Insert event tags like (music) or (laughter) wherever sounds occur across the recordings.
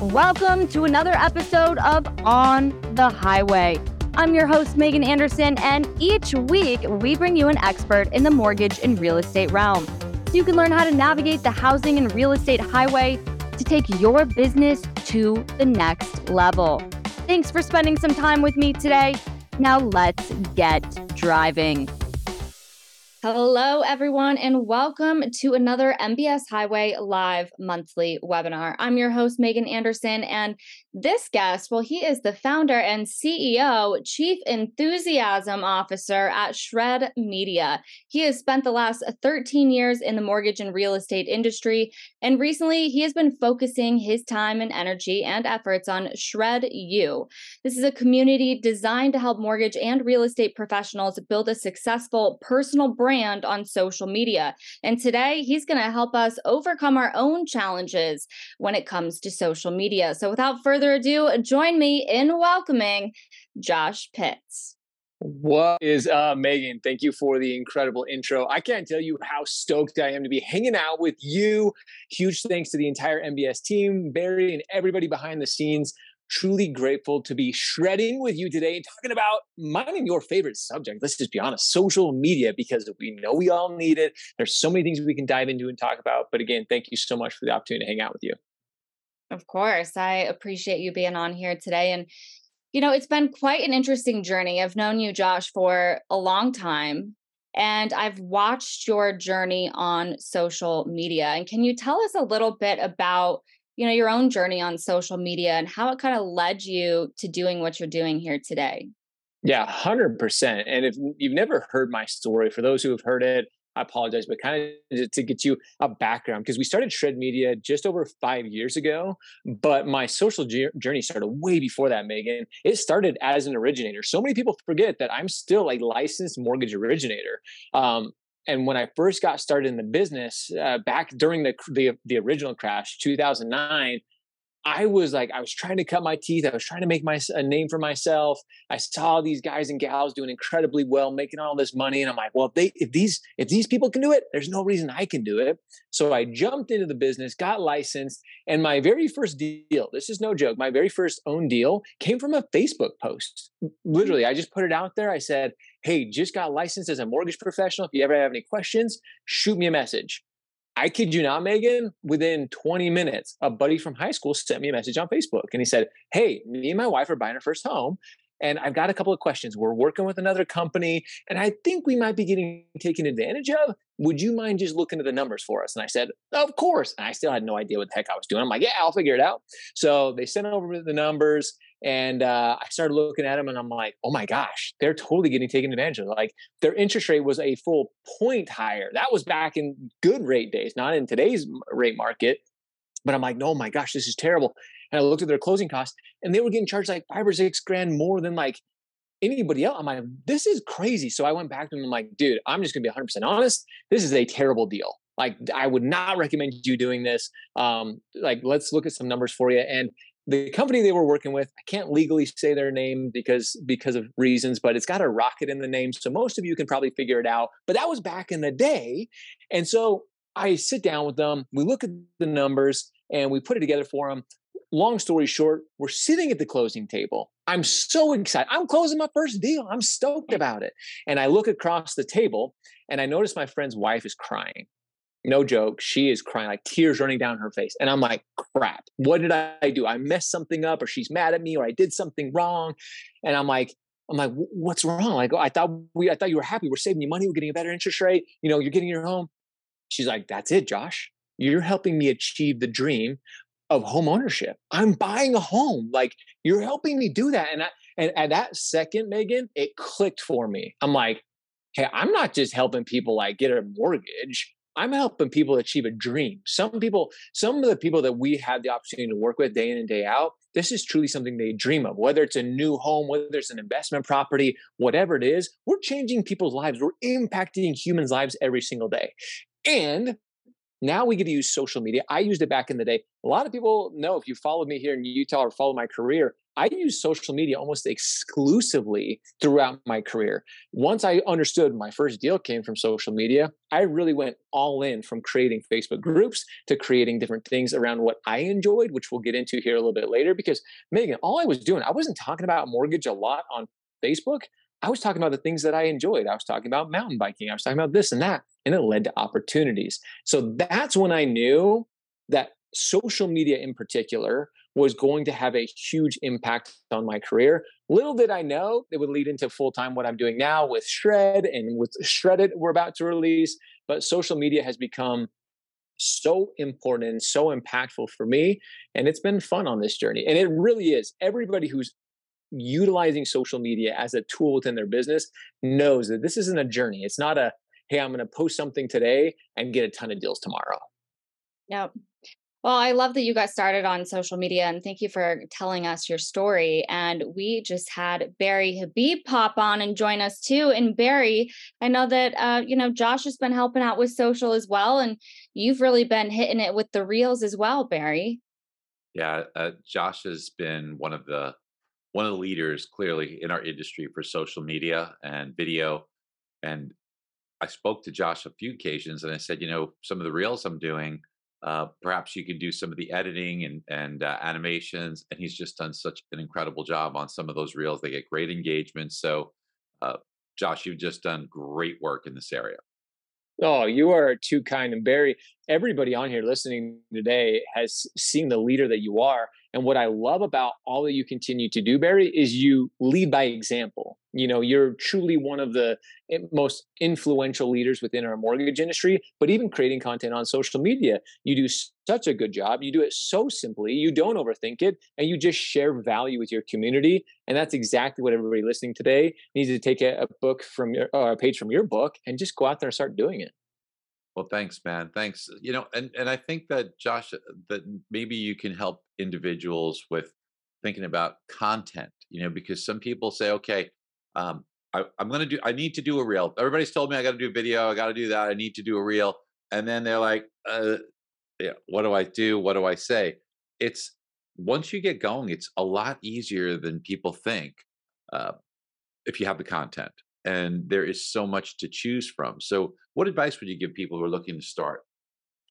Welcome to another episode of On the Highway. I'm your host, Megan Anderson, and each week we bring you an expert in the mortgage and real estate realm so you can learn how to navigate the housing and real estate highway to take your business to the next level. Thanks for spending some time with me today. Now let's get driving. Hello, everyone, and welcome to another MBS Highway Live monthly webinar. I'm your host, Megan Anderson, and this guest, well, he is the founder and CEO, Chief Enthusiasm Officer at Shred Media. He has spent the last 13 years in the mortgage and real estate industry, and recently he has been focusing his time and energy and efforts on Shred U. This is a community designed to help mortgage and real estate professionals build a successful personal brand brand on social media. And today he's going to help us overcome our own challenges when it comes to social media. So without further ado, join me in welcoming Josh Pitts. What is Megan? Thank you for the incredible intro. I can't tell you how stoked I am to be hanging out with you. Huge thanks to the entire MBS team, Barry, and everybody behind the scenes truly grateful to be shredding with you today and talking about mine and your favorite subject. Let's just be honest social media, because we know we all need it. There's so many things we can dive into and talk about. But again, thank you so much for the opportunity to hang out with you. Of course. I appreciate you being on here today. And, you know, it's been quite an interesting journey. I've known you, Josh, for a long time. And I've watched your journey on social media. And can you tell us a little bit about you know your own journey on social media and how it kind of led you to doing what you're doing here today yeah 100% and if you've never heard my story for those who have heard it I apologize, but kind of to get you a background because we started Shred Media just over five years ago, but my social journey started way before that, Megan. It started as an originator. So many people forget that I'm still a licensed mortgage originator. Um, and when I first got started in the business uh, back during the, the the original crash, 2009, I was like, I was trying to cut my teeth. I was trying to make my a name for myself. I saw these guys and gals doing incredibly well, making all this money, and I'm like, well, if they, if these, if these people can do it, there's no reason I can do it. So I jumped into the business, got licensed, and my very first deal, this is no joke, my very first own deal came from a Facebook post. Hmm. Literally, I just put it out there. I said, hey, just got licensed as a mortgage professional. If you ever have any questions, shoot me a message. I kid you not, Megan, within 20 minutes, a buddy from high school sent me a message on Facebook and he said, Hey, me and my wife are buying our first home. And I've got a couple of questions. We're working with another company, and I think we might be getting taken advantage of. Would you mind just looking at the numbers for us? And I said, Of course. And I still had no idea what the heck I was doing. I'm like, Yeah, I'll figure it out. So they sent over the numbers. And uh, I started looking at them and I'm like, oh my gosh, they're totally getting taken advantage of. Like their interest rate was a full point higher. That was back in good rate days, not in today's rate market. But I'm like, no, my gosh, this is terrible. And I looked at their closing costs and they were getting charged like five or six grand more than like anybody else. I'm like, this is crazy. So I went back to them and I'm like, dude, I'm just gonna be 100% honest. This is a terrible deal. Like, I would not recommend you doing this. Um, like, let's look at some numbers for you. And the company they were working with i can't legally say their name because because of reasons but it's got a rocket in the name so most of you can probably figure it out but that was back in the day and so i sit down with them we look at the numbers and we put it together for them long story short we're sitting at the closing table. I'm so excited i'm closing my first deal i'm stoked about it and i look across the table and i notice my friend's wife is crying no joke, she is crying, like tears running down her face. And I'm like, crap, what did I do? I messed something up, or she's mad at me, or I did something wrong. And I'm like, I'm like, what's wrong? Like, I thought we, I thought you were happy. We're saving you money. We're getting a better interest rate. You know, you're getting your home. She's like, that's it, Josh. You're helping me achieve the dream of home ownership. I'm buying a home. Like, you're helping me do that. And I, and at that second, Megan, it clicked for me. I'm like, hey, I'm not just helping people like get a mortgage. I'm helping people achieve a dream. Some people, some of the people that we have the opportunity to work with day in and day out, this is truly something they dream of. Whether it's a new home, whether it's an investment property, whatever it is, we're changing people's lives. We're impacting humans' lives every single day. And now we get to use social media. I used it back in the day. A lot of people know if you followed me here in Utah or follow my career, I use social media almost exclusively throughout my career. Once I understood my first deal came from social media, I really went all in from creating Facebook groups to creating different things around what I enjoyed, which we'll get into here a little bit later. Because Megan, all I was doing, I wasn't talking about mortgage a lot on Facebook. I was talking about the things that I enjoyed. I was talking about mountain biking. I was talking about this and that, and it led to opportunities. So that's when I knew that social media in particular was going to have a huge impact on my career. Little did I know it would lead into full time what I'm doing now with Shred and with shrEDIT, we're about to release. But social media has become so important and so impactful for me. And it's been fun on this journey. And it really is. Everybody who's utilizing social media as a tool within their business knows that this isn't a journey. It's not a, hey, I'm going to post something today and get a ton of deals tomorrow. Yep. Well, I love that you got started on social media and thank you for telling us your story. And we just had Barry Habib pop on and join us too. And Barry, I know that, uh, you know, Josh has been helping out with social as well. And you've really been hitting it with the reels as well, Barry. Yeah, uh, Josh has been one of the one of the leaders clearly in our industry for social media and video. And I spoke to Josh a few occasions and I said, you know, some of the reels I'm doing, uh, perhaps you can do some of the editing and, and uh, animations. And he's just done such an incredible job on some of those reels. They get great engagement. So, uh, Josh, you've just done great work in this area. Oh, you are too kind. And Barry, everybody on here listening today has seen the leader that you are. And what I love about all that you continue to do, Barry, is you lead by example. You know, you're truly one of the most influential leaders within our mortgage industry, but even creating content on social media, you do such a good job. You do it so simply, you don't overthink it, and you just share value with your community. And that's exactly what everybody listening today needs to take a, a book from your, or a page from your book and just go out there and start doing it. Well, thanks, man. Thanks. You know, and and I think that Josh, uh, that maybe you can help individuals with thinking about content. You know, because some people say, okay, um, I, am to do. I need to do a reel. Everybody's told me I got to do a video. I got to do that. I need to do a reel. And then they're like, uh, yeah, what do I do? What do I say? It's once you get going, it's a lot easier than people think. Uh, if you have the content and there is so much to choose from. So, what advice would you give people who are looking to start?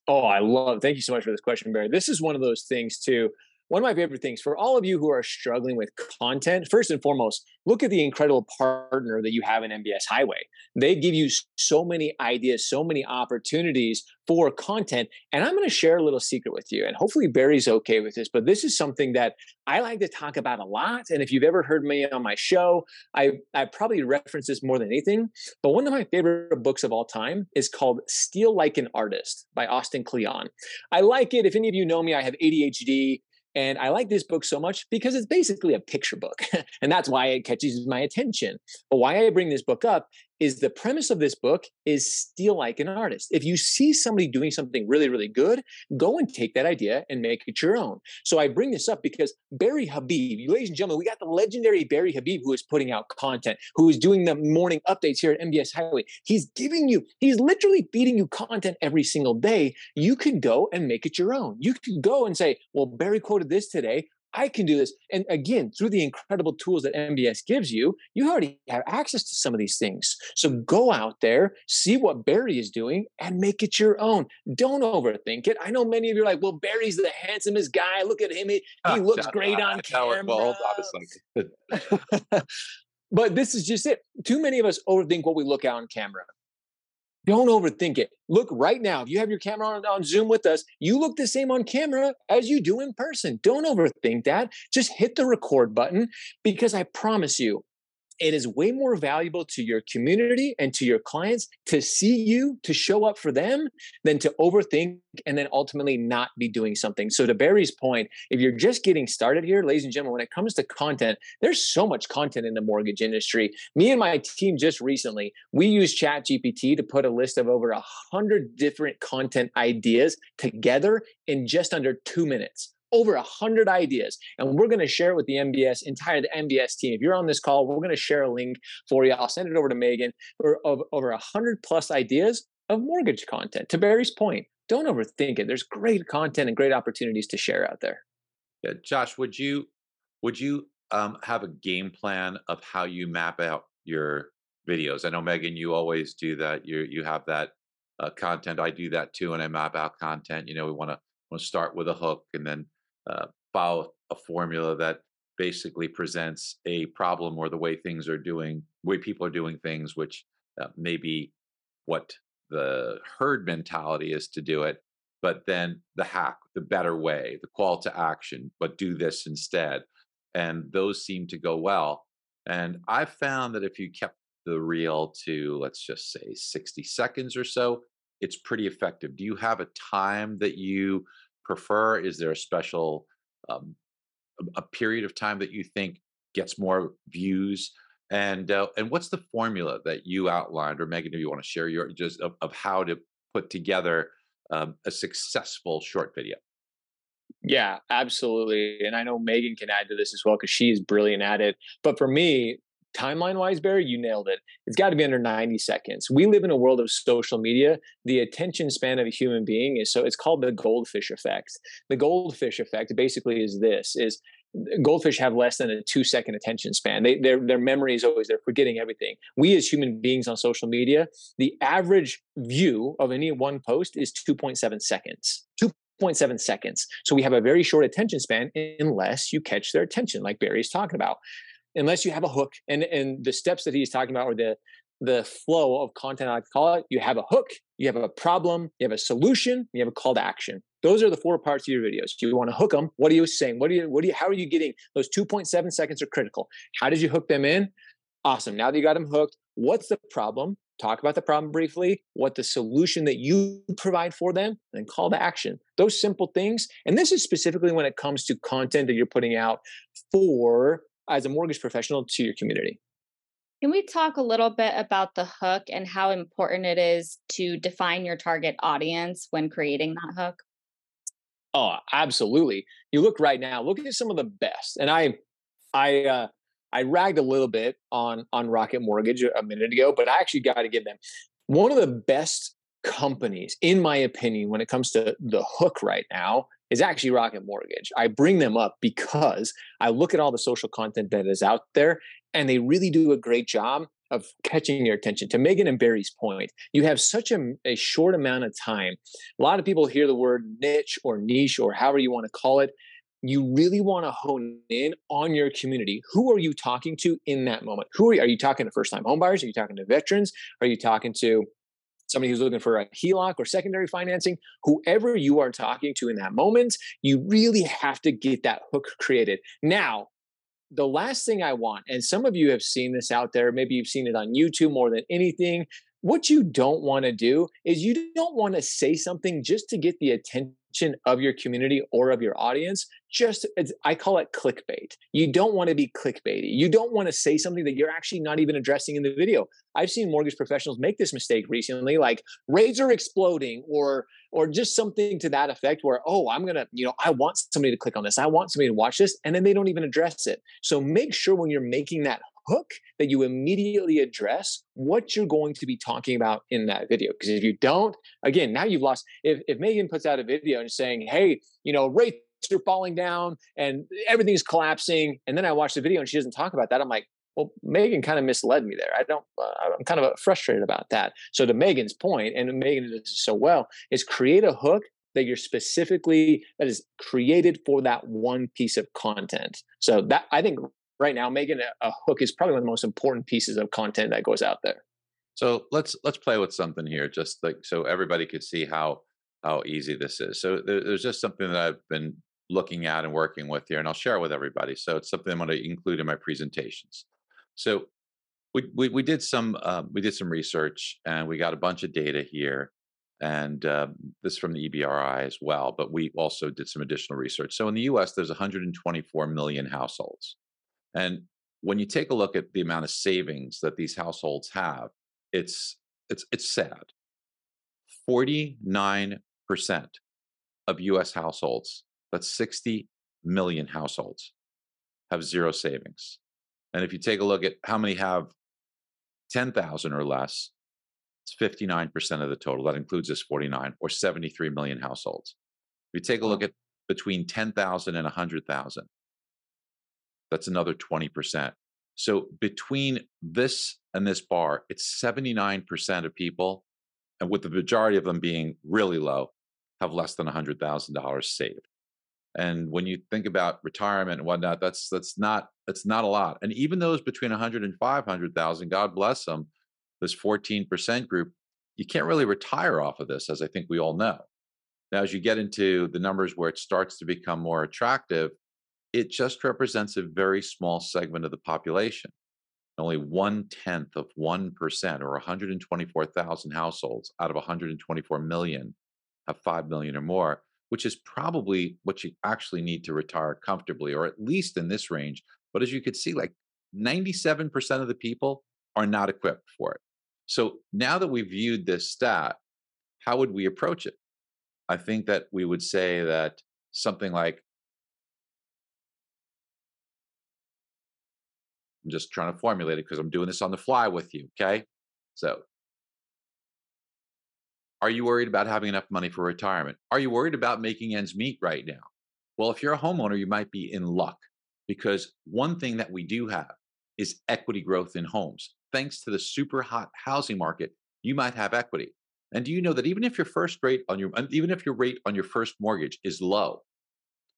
Oh, I love. Thank you so much for this question, Barry. This is one of those things too one of my favorite things for all of you who are struggling with content, first and foremost, look at the incredible partner that you have in MBS Highway. They give you so many ideas, so many opportunities for content. And I'm going to share a little secret with you. And hopefully Barry's okay with this, but this is something that I like to talk about a lot. And if you've ever heard me on my show, I, I probably reference this more than anything. But one of my favorite books of all time is called Steal Like an Artist by Austin Kleon. I like it. If any of you know me, I have ADHD. And I like this book so much because it's basically a picture book. (laughs) and that's why it catches my attention. But why I bring this book up is the premise of this book is steal like an artist. If you see somebody doing something really, really good, go and take that idea and make it your own. So I bring this up because Barry Habib, ladies and gentlemen, we got the legendary Barry Habib who is putting out content, who is doing the morning updates here at MBS Highway. He's giving you, he's literally feeding you content every single day. You could go and make it your own. You could go and say, well, Barry quoted this today. I can do this. And again, through the incredible tools that MBS gives you, you already have access to some of these things. So go out there, see what Barry is doing, and make it your own. Don't overthink it. I know many of you are like, well, Barry's the handsomest guy. Look at him. He, he (laughs) looks great on camera. Well, (laughs) but this is just it. Too many of us overthink what we look at on camera. Don't overthink it. Look right now. If you have your camera on, on Zoom with us, you look the same on camera as you do in person. Don't overthink that. Just hit the record button because I promise you, it is way more valuable to your community and to your clients to see you to show up for them than to overthink and then ultimately not be doing something. So to barry's point if you're just getting started here ladies and gentlemen when it comes to content there's so much content in the mortgage industry. Me and my team just recently we use chat gpt to put a list of over a hundred different content ideas together in just under two minutes over a hundred ideas, and we're going to share it with the MBS entire the MBS team. If you're on this call, we're going to share a link for you. I'll send it over to Megan for over a hundred plus ideas of mortgage content. To Barry's point, don't overthink it. There's great content and great opportunities to share out there. Yeah, Josh, would you would you um, have a game plan of how you map out your videos? I know Megan, you always do that. You you have that uh, content. I do that too, and I map out content. You know, we want to want to start with a hook and then follow a formula that basically presents a problem or the way things are doing, way people are doing things, which uh, may be what the herd mentality is to do it, but then the hack, the better way, the call to action, but do this instead. And those seem to go well. And I've found that if you kept the reel to, let's just say, 60 seconds or so, it's pretty effective. Do you have a time that you prefer? Is there a special um, a period of time that you think gets more views? And uh, and what's the formula that you outlined, or Megan, if you want to share your just of, of how to put together um, a successful short video? Yeah, absolutely. And I know Megan can add to this as well because she's brilliant at it. But for me, timeline wise, Barry, you nailed it. It's got to be under 90 seconds. We live in a world of social media. The attention span of a human being is so it's called the goldfish effect. The goldfish effect basically is this is goldfish have less than a two second attention span. They, their, their memory is always, they're forgetting everything. We as human beings on social media, the average view of any one post is 2.7 seconds. 2.7 seconds. So we have a very short attention span unless you catch their attention, like Barry's talking about unless you have a hook and and the steps that he's talking about or the the flow of content I like call it, you have a hook, you have a problem, you have a solution, you have a call to action. Those are the four parts of your videos. You want to hook them. What are you saying? What are you, what are you, how are you getting those 2.7 seconds are critical. How did you hook them in? Awesome. Now that you got them hooked, what's the problem? Talk about the problem briefly, what the solution that you provide for them, and call to action. Those simple things. And this is specifically when it comes to content that you're putting out for as a mortgage professional to your community. Can we talk a little bit about the hook and how important it is to define your target audience when creating that hook? Oh, absolutely. You look right now, look at some of the best. And I I uh I ragged a little bit on on Rocket Mortgage a minute ago, but I actually got to give them one of the best companies in my opinion when it comes to the hook right now is actually Rocket Mortgage. I bring them up because I look at all the social content that is out there and they really do a great job of catching your attention. To Megan and Barry's point, you have such a, a short amount of time. A lot of people hear the word niche or niche or however you want to call it. You really want to hone in on your community. Who are you talking to in that moment? Who are you? Are you talking to first time homebuyers? Are you talking to veterans? Are you talking to somebody who's looking for a HELOC or secondary financing, whoever you are talking to in that moment, you really have to get that hook created. Now, the last thing I want, and some of you have seen this out there, maybe you've seen it on YouTube more than anything. What you don't want to do is you don't want to say something just to get the attention of your community or of your audience just i call it clickbait. You don't want to be clickbaity. You don't want to say something that you're actually not even addressing in the video. I've seen mortgage professionals make this mistake recently like rates are exploding or or just something to that effect where oh i'm gonna you know i want somebody to click on this. I want somebody to watch this and then they don't even address it. So make sure when you're making that hook that you immediately address what you're going to be talking about in that video. Because if you don't, again, now you've lost. If, if Megan puts out a video and saying, hey, you know, rates are falling down and everything's collapsing, and then I watch the video and she doesn't talk about that, I'm like, well, Megan kind of misled me there. I don't, uh, I'm kind of frustrated about that. So to Megan's point, and Megan does so well, is create a hook that you're specifically that is created for that one piece of content. So that I think right now making a, a hook is probably one of the most important pieces of content that goes out there so let's let's play with something here just like so everybody could see how how easy this is so there, there's just something that i've been looking at and working with here and i'll share it with everybody so it's something i'm going to include in my presentations so we, we, we did some um, we did some research and we got a bunch of data here and uh, this from the EBRI as well. But we also did some additional research. So in the U.S., there's 124 million households. And when you take a look at the amount of savings that these households have, it's it's it's sad. 49% of US households, that's 60 million households, have zero savings. And if you take a look at how many have 10,000 or less, It's 59% of the total. That includes this 49 or 73 million households. If you take a look at between 10,000 and 100,000, that's another 20%. So between this and this bar, it's 79% of people, and with the majority of them being really low, have less than $100,000 saved. And when you think about retirement and whatnot, that's that's not that's not a lot. And even those between 100 and 500,000, God bless them, this 14% group, you can't really retire off of this, as I think we all know. Now, as you get into the numbers where it starts to become more attractive, it just represents a very small segment of the population. Only one tenth of 1% or 124,000 households out of 124 million have 5 million or more which is probably what you actually need to retire comfortably, or at least in this range. But as you could see, like 97% of the people are not equipped for it. So now that we've viewed this stat, how would we approach it? I think that we would say that something like I'm just trying to formulate it because I'm doing this on the fly with you. Okay. So are you worried about having enough money for retirement? Are you worried about making ends meet right now? Well, if you're a homeowner, you might be in luck because one thing that we do have is equity growth in homes. Thanks to the super hot housing market, you might have equity. And do you know that even if your first rate on your even if your rate on your first mortgage is low,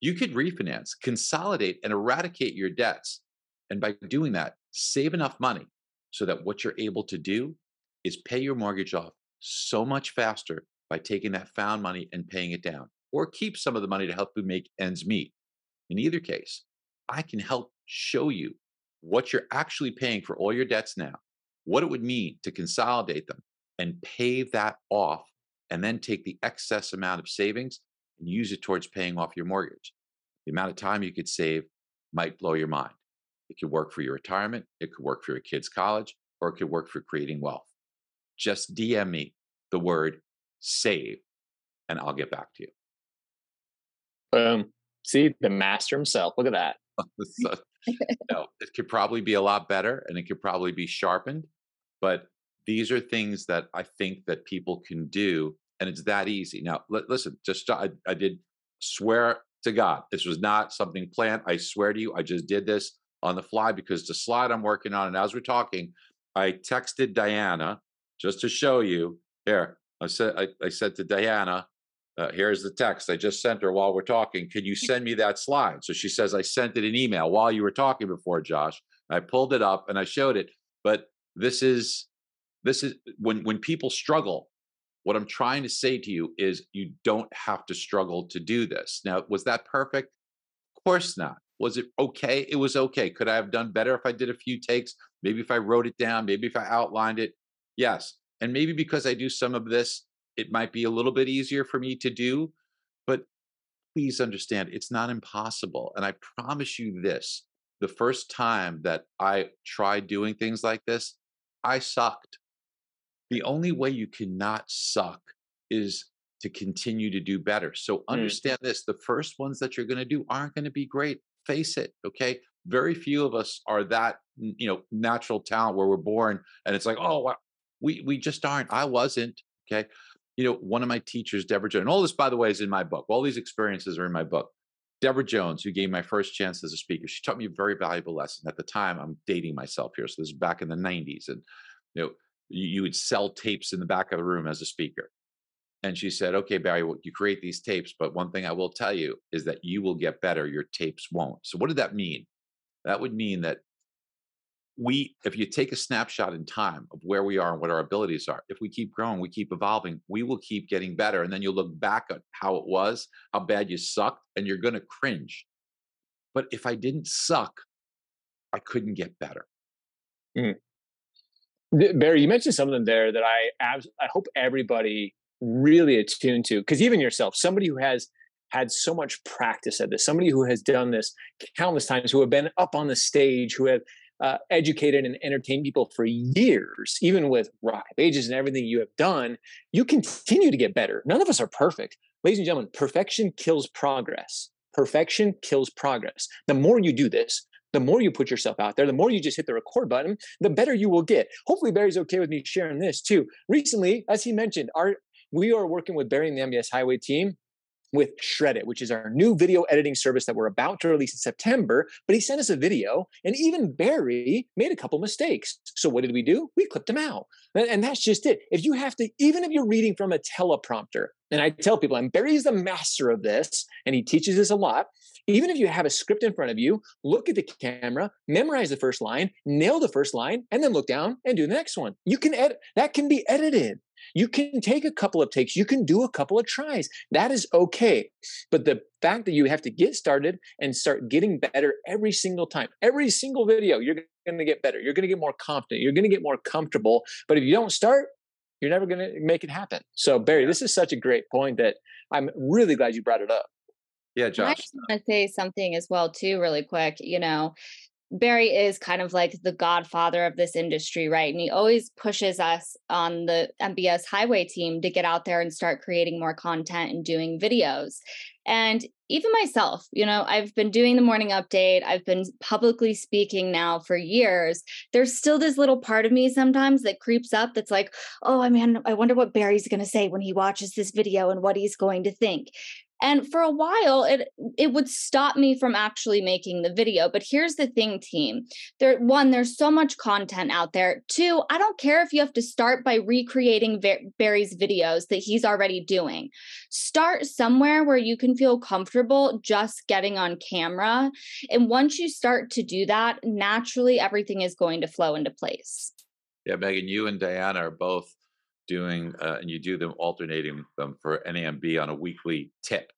you could refinance, consolidate and eradicate your debts. And by doing that, save enough money so that what you're able to do is pay your mortgage off so much faster by taking that found money and paying it down, or keep some of the money to help you make ends meet. In either case, I can help show you what you're actually paying for all your debts now, what it would mean to consolidate them and pay that off, and then take the excess amount of savings and use it towards paying off your mortgage. The amount of time you could save might blow your mind. It could work for your retirement, it could work for your kids' college, or it could work for creating wealth just DM me the word save and I'll get back to you. Boom. See the master himself. Look at that. (laughs) (laughs) so, no, it could probably be a lot better and it could probably be sharpened, but these are things that I think that people can do and it's that easy. Now, l- listen, just I, I did swear to God, this was not something planned. I swear to you, I just did this on the fly because the slide I'm working on, and as we're talking, I texted Diana just to show you here. I said I, I said to Diana, uh, here's the text I just sent her while we're talking. Can you send me that slide? So she says I sent it an email while you were talking before, Josh. I pulled it up and I showed it. But this is this is when when people struggle. What I'm trying to say to you is you don't have to struggle to do this. Now, was that perfect? Of course not. Was it okay? It was okay. Could I have done better if I did a few takes? Maybe if I wrote it down, maybe if I outlined it. Yes. And maybe because I do some of this, it might be a little bit easier for me to do. But please understand, it's not impossible. And I promise you this the first time that I tried doing things like this, I sucked. The only way you cannot suck is to continue to do better. So mm. understand mm. this the first ones that you're going to do aren't going to be great. Face it. Okay. Very few of us are that, you know, natural talent where we're born and it's like, oh, we we just aren't. I wasn't. Okay. You know, one of my teachers, Deborah Jones, and all this, by the way, is in my book. All these experiences are in my book. Deborah Jones, who gave my first chance as a speaker, she taught me a very valuable lesson. At the time, I'm dating myself here. So this is back in the 90s. And you know, you, you would sell tapes in the back of the room as a speaker. And she said, okay, Barry, well, you create these tapes, but one thing I will tell you is that you will get better, your tapes won't. So, what did that mean? That would mean that we if you take a snapshot in time of where we are and what our abilities are if we keep growing we keep evolving we will keep getting better and then you'll look back at how it was how bad you sucked and you're going to cringe but if i didn't suck i couldn't get better mm. barry you mentioned something there that i i hope everybody really attuned to because even yourself somebody who has had so much practice at this somebody who has done this countless times who have been up on the stage who have uh, educated and entertained people for years, even with Rock Ages and everything you have done, you continue to get better. None of us are perfect. Ladies and gentlemen, perfection kills progress. Perfection kills progress. The more you do this, the more you put yourself out there, the more you just hit the record button, the better you will get. Hopefully, Barry's okay with me sharing this too. Recently, as he mentioned, our we are working with Barry and the MBS Highway team with shrEDIT, which is our new video editing service that we're about to release in September. But he sent us a video, and even Barry made a couple mistakes. So what did we do? We clipped them out. And that's just it. If you have to, even if you're reading from a teleprompter, and I tell people, and Barry's the master of this, and he teaches this a lot. Even if you have a script in front of you, look at the camera, memorize the first line, nail the first line, and then look down and do the next one. You can edit, that can be edited. You can take a couple of takes, you can do a couple of tries. That is okay. But the fact that you have to get started and start getting better every single time, every single video, you're going to get better. You're going to get more confident. You're going to get more comfortable. But if you don't start, you're never going to make it happen. So, Barry, this is such a great point that I'm really glad you brought it up. Yeah, Josh. I just want to say something as well, too, really quick. You know, Barry is kind of like the godfather of this industry, right? And he always pushes us on the MBS highway team to get out there and start creating more content and doing videos. And even myself, you know, I've been doing the morning update, I've been publicly speaking now for years. There's still this little part of me sometimes that creeps up that's like, oh, I mean, I wonder what Barry's going to say when he watches this video and what he's going to think. And for a while, it it would stop me from actually making the video. But here's the thing, team. There, one, there's so much content out there. Two, I don't care if you have to start by recreating Barry's videos that he's already doing. Start somewhere where you can feel comfortable just getting on camera. And once you start to do that, naturally everything is going to flow into place. Yeah, Megan, you and Diana are both doing, uh, and you do them alternating them for NAMB on a weekly tip.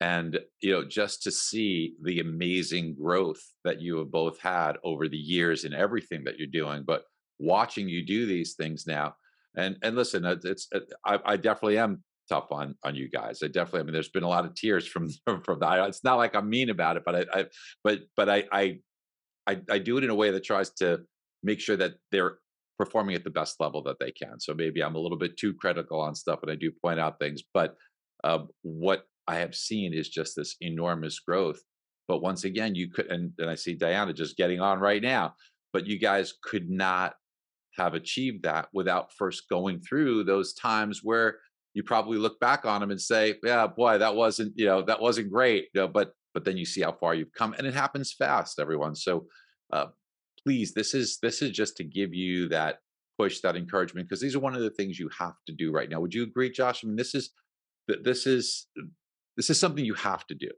And, you know, just to see the amazing growth that you have both had over the years in everything that you're doing, but watching you do these things now. And, and listen, it's, uh, I, I definitely am tough on on you guys. I definitely. I mean, there's been a lot of tears from (laughs) from that. It's not like I'm mean about it, but I, I but but I, I I I do it in a way that tries to make sure that they're performing at the best level that they can. So maybe I'm a little bit too critical on stuff and I do point out things, but uh, what I have seen is just this enormous growth. But once again, you could, and, and I see Diana just getting on right now, but you guys could not have achieved that without first going through those times where you probably look back on them and say, yeah, boy, that wasn't, you know, that wasn't great. You know, but, but then you see how far you've come and it happens fast, everyone. So uh, please, this is this is just to give you that push, that encouragement, because these are one of the things you have to do right now. Would you agree, Josh? I mean, this is this is this is something you have to do.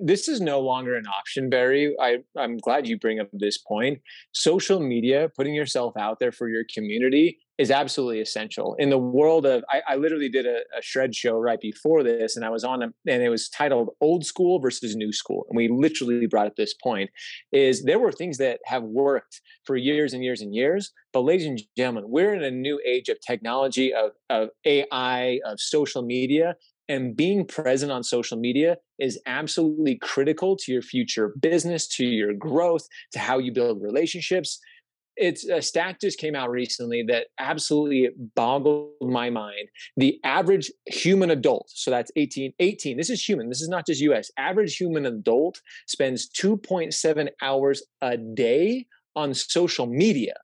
This is no longer an option, Barry. I, I'm glad you bring up this point. Social media, putting yourself out there for your community, is absolutely essential in the world of I, I literally did a, a, shred show right before this and i was on a, and it was titled old school versus new school and we literally brought up this point is there were things that have worked for years and years and years but ladies and gentlemen we're in a new age of technology of, of ai of social media and being present on social media is absolutely critical to your future business to your growth to how you build relationships it's a stat just came out recently that absolutely boggled my mind. The average human adult, so that's 18, 18, this is human, this is not just US, average human adult spends 2.7 hours a day on social media.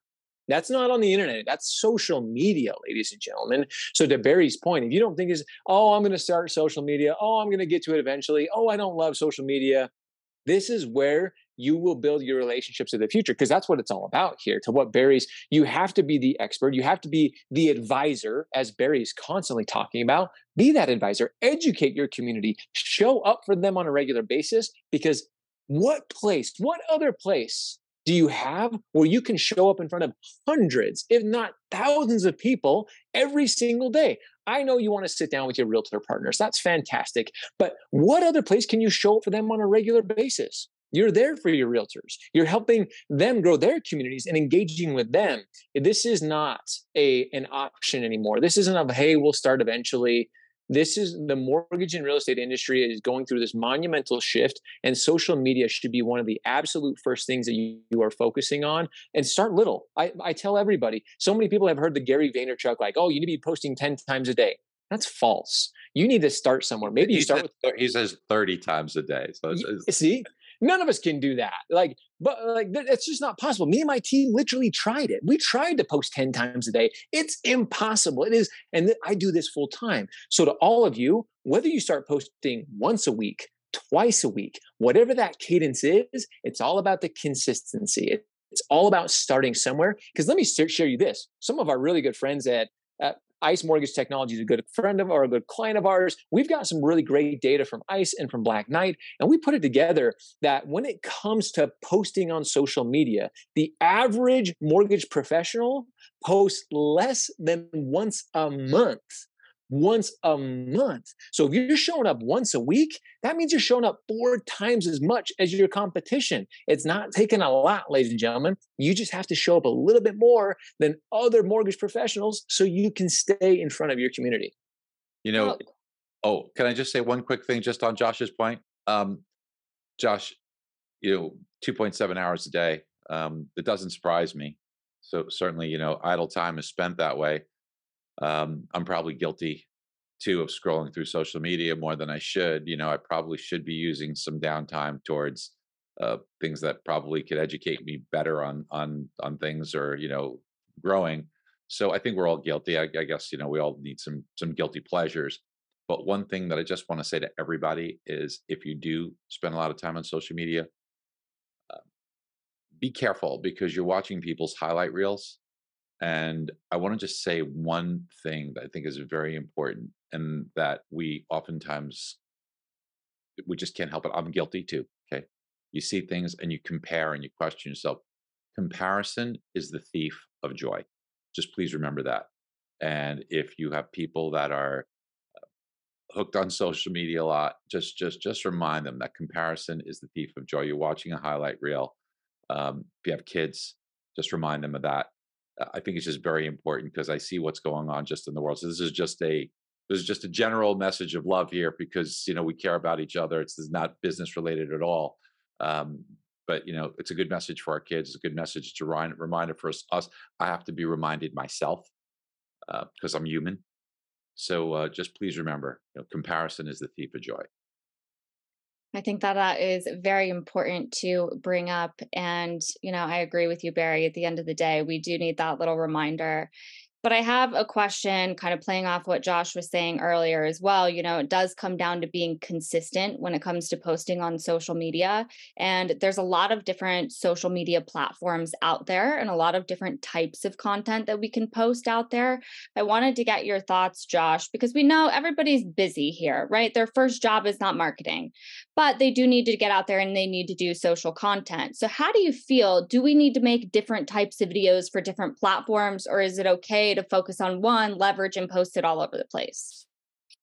That's not on the internet. That's social media, ladies and gentlemen. So to Barry's point, if you don't think is, oh, I'm going to start social media. Oh, I'm going to get to it eventually. Oh, I don't love social media. This is where you will build your relationships of the future because that's what it's all about here. To what Barry's, you have to be the expert, you have to be the advisor, as Barry's constantly talking about. Be that advisor, educate your community, show up for them on a regular basis because what place, what other place do you have where you can show up in front of hundreds, if not thousands of people every single day? I know you want to sit down with your realtor partners. That's fantastic. But what other place can you show up for them on a regular basis? You're there for your realtors. You're helping them grow their communities and engaging with them. This is not a an option anymore. This isn't a hey, we'll start eventually. This is the mortgage and real estate industry is going through this monumental shift, and social media should be one of the absolute first things that you, you are focusing on. And start little. I, I tell everybody. So many people have heard the Gary Vaynerchuk like, oh, you need to be posting ten times a day. That's false. You need to start somewhere. Maybe you he start says, with. He says thirty times a day. So it's, it's, see, None of us can do that. Like, but like, it's just not possible. Me and my team literally tried it. We tried to post 10 times a day. It's impossible. It is. And I do this full time. So, to all of you, whether you start posting once a week, twice a week, whatever that cadence is, it's all about the consistency. It's all about starting somewhere. Because let me share you this some of our really good friends at, at ICE Mortgage Technology is a good friend of or a good client of ours. We've got some really great data from ICE and from Black Knight, and we put it together that when it comes to posting on social media, the average mortgage professional posts less than once a month once a month. So if you're showing up once a week, that means you're showing up four times as much as your competition. It's not taking a lot, ladies and gentlemen. You just have to show up a little bit more than other mortgage professionals so you can stay in front of your community. You know, oh, can I just say one quick thing just on Josh's point? Um, Josh, you know, 2.7 hours a day. Um, it doesn't surprise me. So certainly, you know, idle time is spent that way. Um, I'm probably guilty too of scrolling through social media more than I should. You know, I probably should be using some downtime towards uh, things that probably could educate me better on on on things or you know growing. So I think we're all guilty. I, I guess you know we all need some some guilty pleasures. But one thing that I just want to say to everybody is, if you do spend a lot of time on social media, uh, be careful because you're watching people's highlight reels and I want to just say one thing that I think is very important and that we oftentimes we just can't help it. I'm guilty too. Okay. You see things and you compare and you question yourself. Comparison is the thief of joy. Just please remember that. And if you have people that are uh, hooked on social media a lot, just just just remind them that comparison is the thief of joy. You're watching a highlight reel. Um, if you have kids, just remind them of that I think it's just very important because I see what's going on just in the world. So this is just a this is just a general message of love here because you know we care about each other. It's, it's not business related at all. Um, but you know it's a good message for our kids. It's a good message to remind reminder for us. us I have to be reminded myself because uh, I'm human. So uh, just please remember, you know, comparison is the thief of joy. I think that that is very important to bring up. And, you know, I agree with you, Barry. At the end of the day, we do need that little reminder. But I have a question kind of playing off what Josh was saying earlier as well. You know, it does come down to being consistent when it comes to posting on social media. And there's a lot of different social media platforms out there and a lot of different types of content that we can post out there. I wanted to get your thoughts, Josh, because we know everybody's busy here, right? Their first job is not marketing, but they do need to get out there and they need to do social content. So, how do you feel? Do we need to make different types of videos for different platforms, or is it okay to focus on one, leverage, and post it all over the place?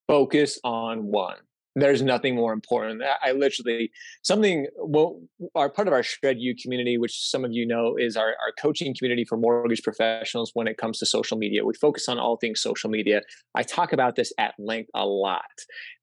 Focus on one there's nothing more important. I literally something well our part of our Shred U community, which some of you know is our, our coaching community for mortgage professionals when it comes to social media. We focus on all things social media. I talk about this at length a lot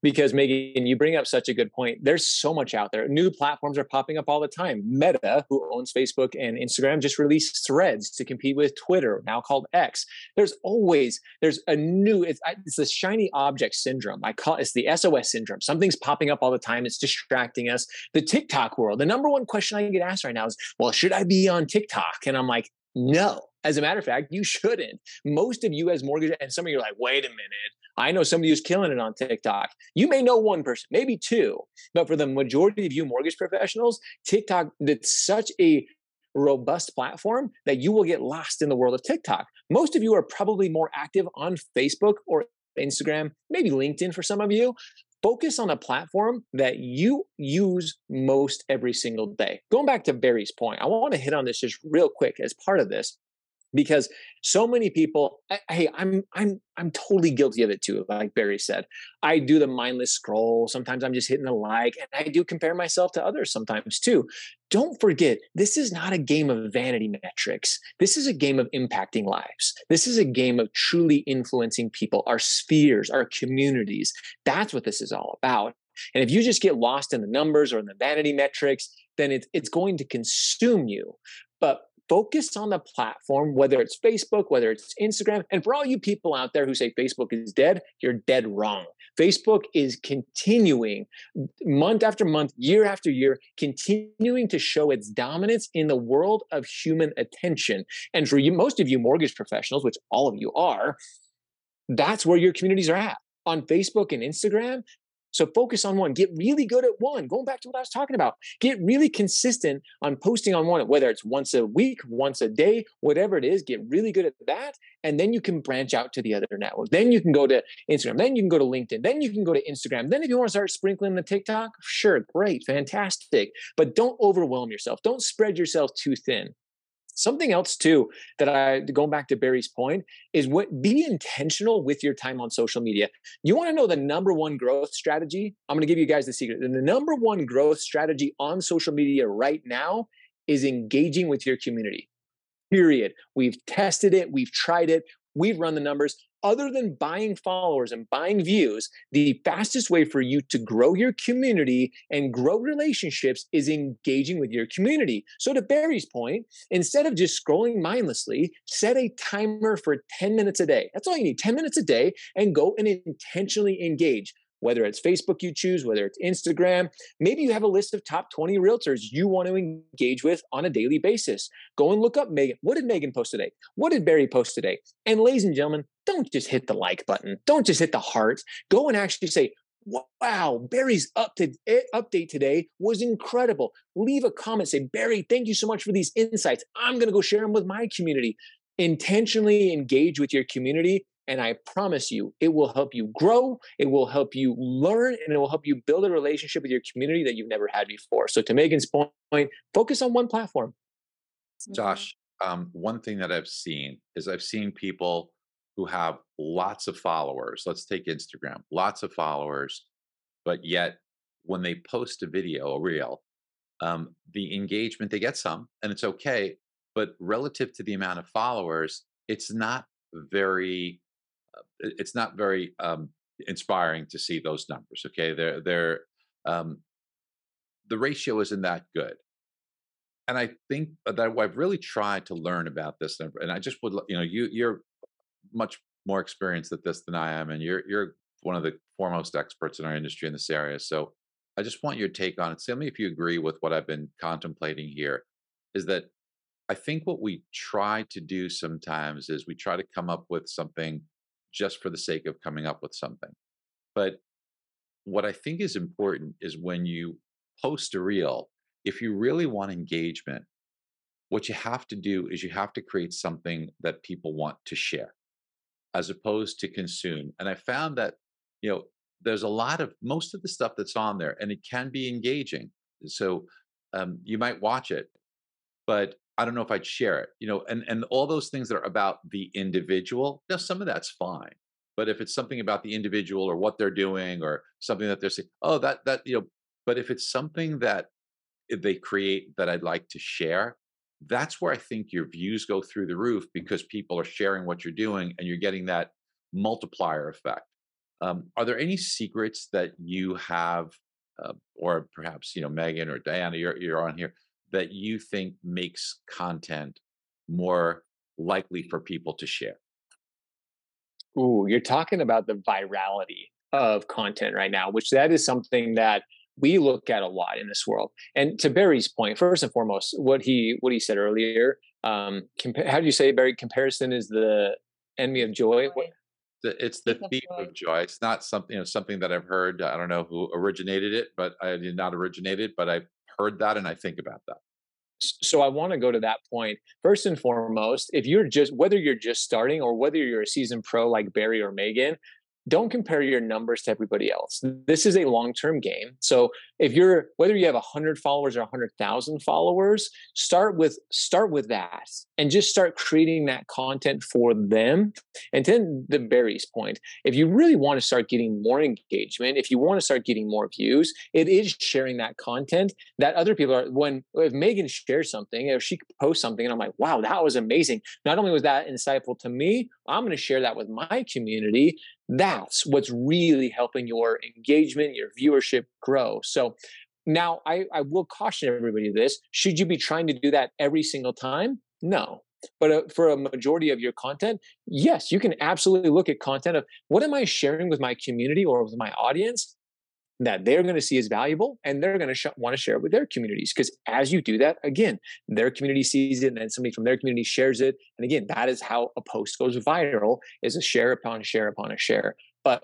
because Megan, you bring up such a good point. There's so much out there. New platforms are popping up all the time. Meta, who owns Facebook and Instagram, just released threads to compete with Twitter, now called X. There's always there's a new it's, it's the shiny object syndrome. I call it, it's the SOS syndrome Something's popping up all the time. It's distracting us. The TikTok world, the number one question I get asked right now is, well, should I be on TikTok? And I'm like, no. As a matter of fact, you shouldn't. Most of you as mortgage, and some of you are like, wait a minute. I know somebody who's killing it on TikTok. You may know one person, maybe two, but for the majority of you mortgage professionals, TikTok, it's such a robust platform that you will get lost in the world of TikTok. Most of you are probably more active on Facebook or Instagram, maybe LinkedIn for some of you, focus on a platform that you use most every single day. Going back to Barry's point, I want to hit on this just real quick as part of this because so many people eh, hey i'm i'm i'm totally guilty of it too like barry said. I do the mindless scroll sometimes i'm just hitting the like and i do compare myself to others sometimes too. Don't forget this is not a game of vanity metrics. This is a game of impacting lives. This is a game of truly influencing people our spheres our communities. That's what this is all about. And if you just get lost in the numbers or in the vanity metrics then it's, it's going to consume you. But focus on the platform, whether it's Facebook, whether it's Instagram. And for all you people out there who say Facebook is dead, you're dead wrong. Facebook is continuing month after month, year after year, continuing to show its dominance in the world of human attention. And for you, most of you mortgage professionals, which all of you are, that's where your communities are at on Facebook and Instagram. So focus on one. Get really good at one. Going back to what I was talking about, get really consistent on posting on one, whether it's once a week, once a day, whatever it is. Get really good at that, and then you can branch out to the other network. Then you can go to Instagram. Then you can go to LinkedIn. Then you can go to Instagram. Then if you want to start sprinkling the TikTok, sure, great, fantastic. But don't overwhelm yourself. Don't spread yourself too thin. Something else too that I going back to Barry's point is what be intentional with your time on social media. You want to know the number one growth strategy? I'm going to give you guys the secret. The number one growth strategy on social media right now is engaging with your community. Period. We've tested it, we've tried it, we've run the numbers other than buying followers and buying views, the fastest way for you to grow your community and grow relationships is engaging with your community. So, to Barry's point, instead of just scrolling mindlessly, set a timer for 10 minutes a day. That's all you need 10 minutes a day and go and intentionally engage whether it's Facebook you choose, whether it's Instagram. Maybe you have a list of top 20 realtors you want to engage with on a daily basis. Go and look up Megan. What did Megan post today? What did Barry post today? And ladies and gentlemen, don't just hit the like button. Don't just hit the heart. Go and actually say, wow, Barry's up to, eh, update today was incredible. Leave a comment, say, Barry, thank you so much for these insights. I'm going to go share them with my community. Intentionally engage with your community. And I promise you, it will help you grow, it will help you learn, and it will help you build a relationship with your community that you've never had before. So, to Megan's point, focus on one platform. Josh, um, one thing that I've seen is I've seen people who have lots of followers. Let's take Instagram, lots of followers, but yet when they post a video, a reel, um, the engagement they get some, and it's okay. But relative to the amount of followers, it's not very, uh, it's not very um, inspiring to see those numbers. Okay, they're they're um, the ratio isn't that good. And I think that I've really tried to learn about this, and I just would, you know, you you're much more experienced at this than I am, and you're you're one of the foremost experts in our industry in this area. So I just want your take on it. Tell me if you agree with what I've been contemplating here. Is that I think what we try to do sometimes is we try to come up with something just for the sake of coming up with something. But what I think is important is when you post a reel, if you really want engagement, what you have to do is you have to create something that people want to share as opposed to consume. And I found that, you know, there's a lot of most of the stuff that's on there and it can be engaging. So um, you might watch it, but I don't know if I'd share it, you know, and, and all those things that are about the individual, now some of that's fine. But if it's something about the individual or what they're doing or something that they're saying, oh, that, that, you know, but if it's something that they create that I'd like to share, that's where I think your views go through the roof because people are sharing what you're doing and you're getting that multiplier effect. Um, are there any secrets that you have, uh, or perhaps you know Megan or Diana, you're you're on here that you think makes content more likely for people to share? Ooh, you're talking about the virality of content right now, which that is something that we look at a lot in this world. And to Barry's point, first and foremost, what he what he said earlier, um, compa- how do you say Barry? Comparison is the enemy of joy. it's the thief of joy. It's not something you know something that I've heard. I don't know who originated it, but I did not originate it, but I've heard that and I think about that. So I want to go to that point first and foremost. If you're just whether you're just starting or whether you're a seasoned pro like Barry or Megan, don't compare your numbers to everybody else. This is a long term game. So if you're whether you have 100 followers or 100,000 followers, start with start with that and just start creating that content for them. And then the Barry's point, if you really want to start getting more engagement, if you want to start getting more views, it is sharing that content that other people are when if Megan shares something, if she posts something and I'm like, "Wow, that was amazing." Not only was that insightful to me, I'm going to share that with my community that's what's really helping your engagement, your viewership grow. So now I, I will caution everybody this. Should you be trying to do that every single time? No. But uh, for a majority of your content, yes, you can absolutely look at content of what am I sharing with my community or with my audience that they're going to see as valuable and they're going to sh- want to share it with their communities because as you do that again their community sees it and then somebody from their community shares it and again that is how a post goes viral is a share upon share upon a share. But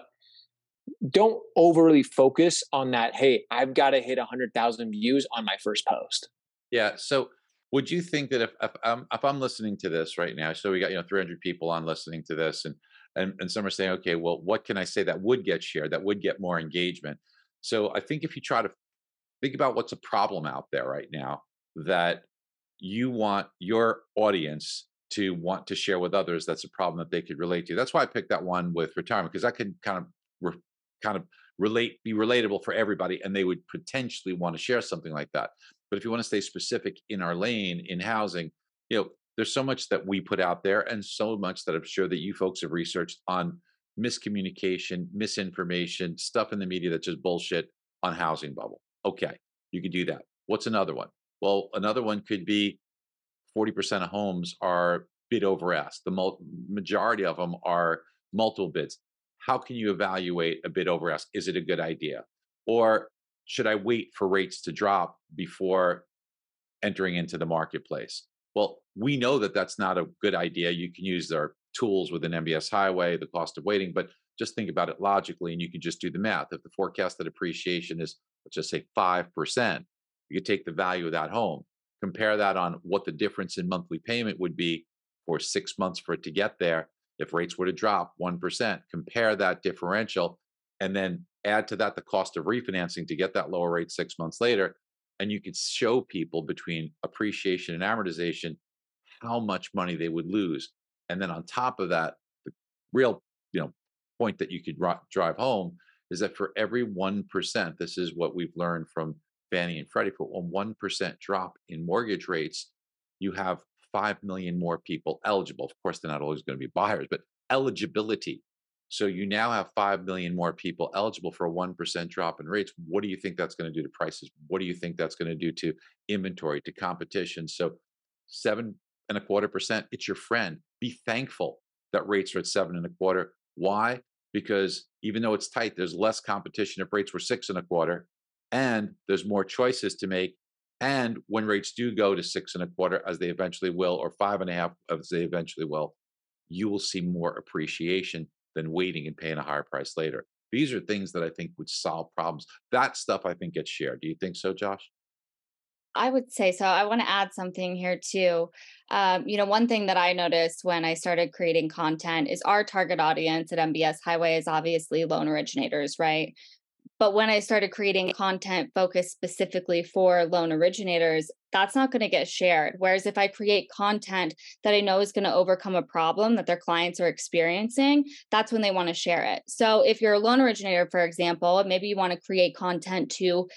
don't overly focus on that hey i've got to hit 100000 views on my first post. Yeah so would you think that if if I'm, if I'm listening to this right now so we got you know 300 people on listening to this and and, and some are saying okay well what can i say that would get shared that would get more engagement so I think if you try to think about what's a problem out there right now that you want your audience to want to share with others, that's a problem that they could relate to. That's why I picked that one with retirement because that could kind of re- kind of relate be relatable for everybody and they would potentially want to share something like that. But if you want to stay specific in our lane in housing, you know, there's so much that we put out there and so much that I'm sure that you folks have researched on miscommunication, misinformation, stuff in the media that's just bullshit on housing bubble. Okay, you could do that. What's another one? Well, another one could be 40% of homes are bid over ask. The majority of them are multiple bids. How can you evaluate a bid over ask? Is it a good idea? Or should I wait for rates to drop before entering into the marketplace? Well, we know that that's not a good idea. You can use our tools within MBS Highway, the cost of waiting, but just think about it logically and you can just do the math. If the forecasted appreciation is, let's just say 5%, you could take the value of that home, compare that on what the difference in monthly payment would be for six months for it to get there. If rates were to drop 1%, compare that differential and then add to that the cost of refinancing to get that lower rate six months later. And you could show people between appreciation and amortization how much money they would lose and then on top of that, the real you know point that you could drive home is that for every one percent, this is what we've learned from Fannie and Freddie. For one percent drop in mortgage rates, you have five million more people eligible. Of course, they're not always going to be buyers, but eligibility. So you now have 5 million more people eligible for a 1% drop in rates. What do you think that's going to do to prices? What do you think that's going to do to inventory, to competition? So seven and a quarter percent, it's your friend be thankful that rates are at seven and a quarter. Why? Because even though it's tight, there's less competition if rates were six and a quarter, and there's more choices to make. And when rates do go to six and a quarter, as they eventually will, or five and a half, as they eventually will, you will see more appreciation than waiting and paying a higher price later. These are things that I think would solve problems. That stuff I think gets shared. Do you think so, Josh? I would say so. I want to add something here too. Um, you know, one thing that I noticed when I started creating content is our target audience at MBS Highway is obviously loan originators, right? But when I started creating content focused specifically for loan originators, that's not going to get shared. Whereas if I create content that I know is going to overcome a problem that their clients are experiencing, that's when they want to share it. So if you're a loan originator, for example, maybe you want to create content to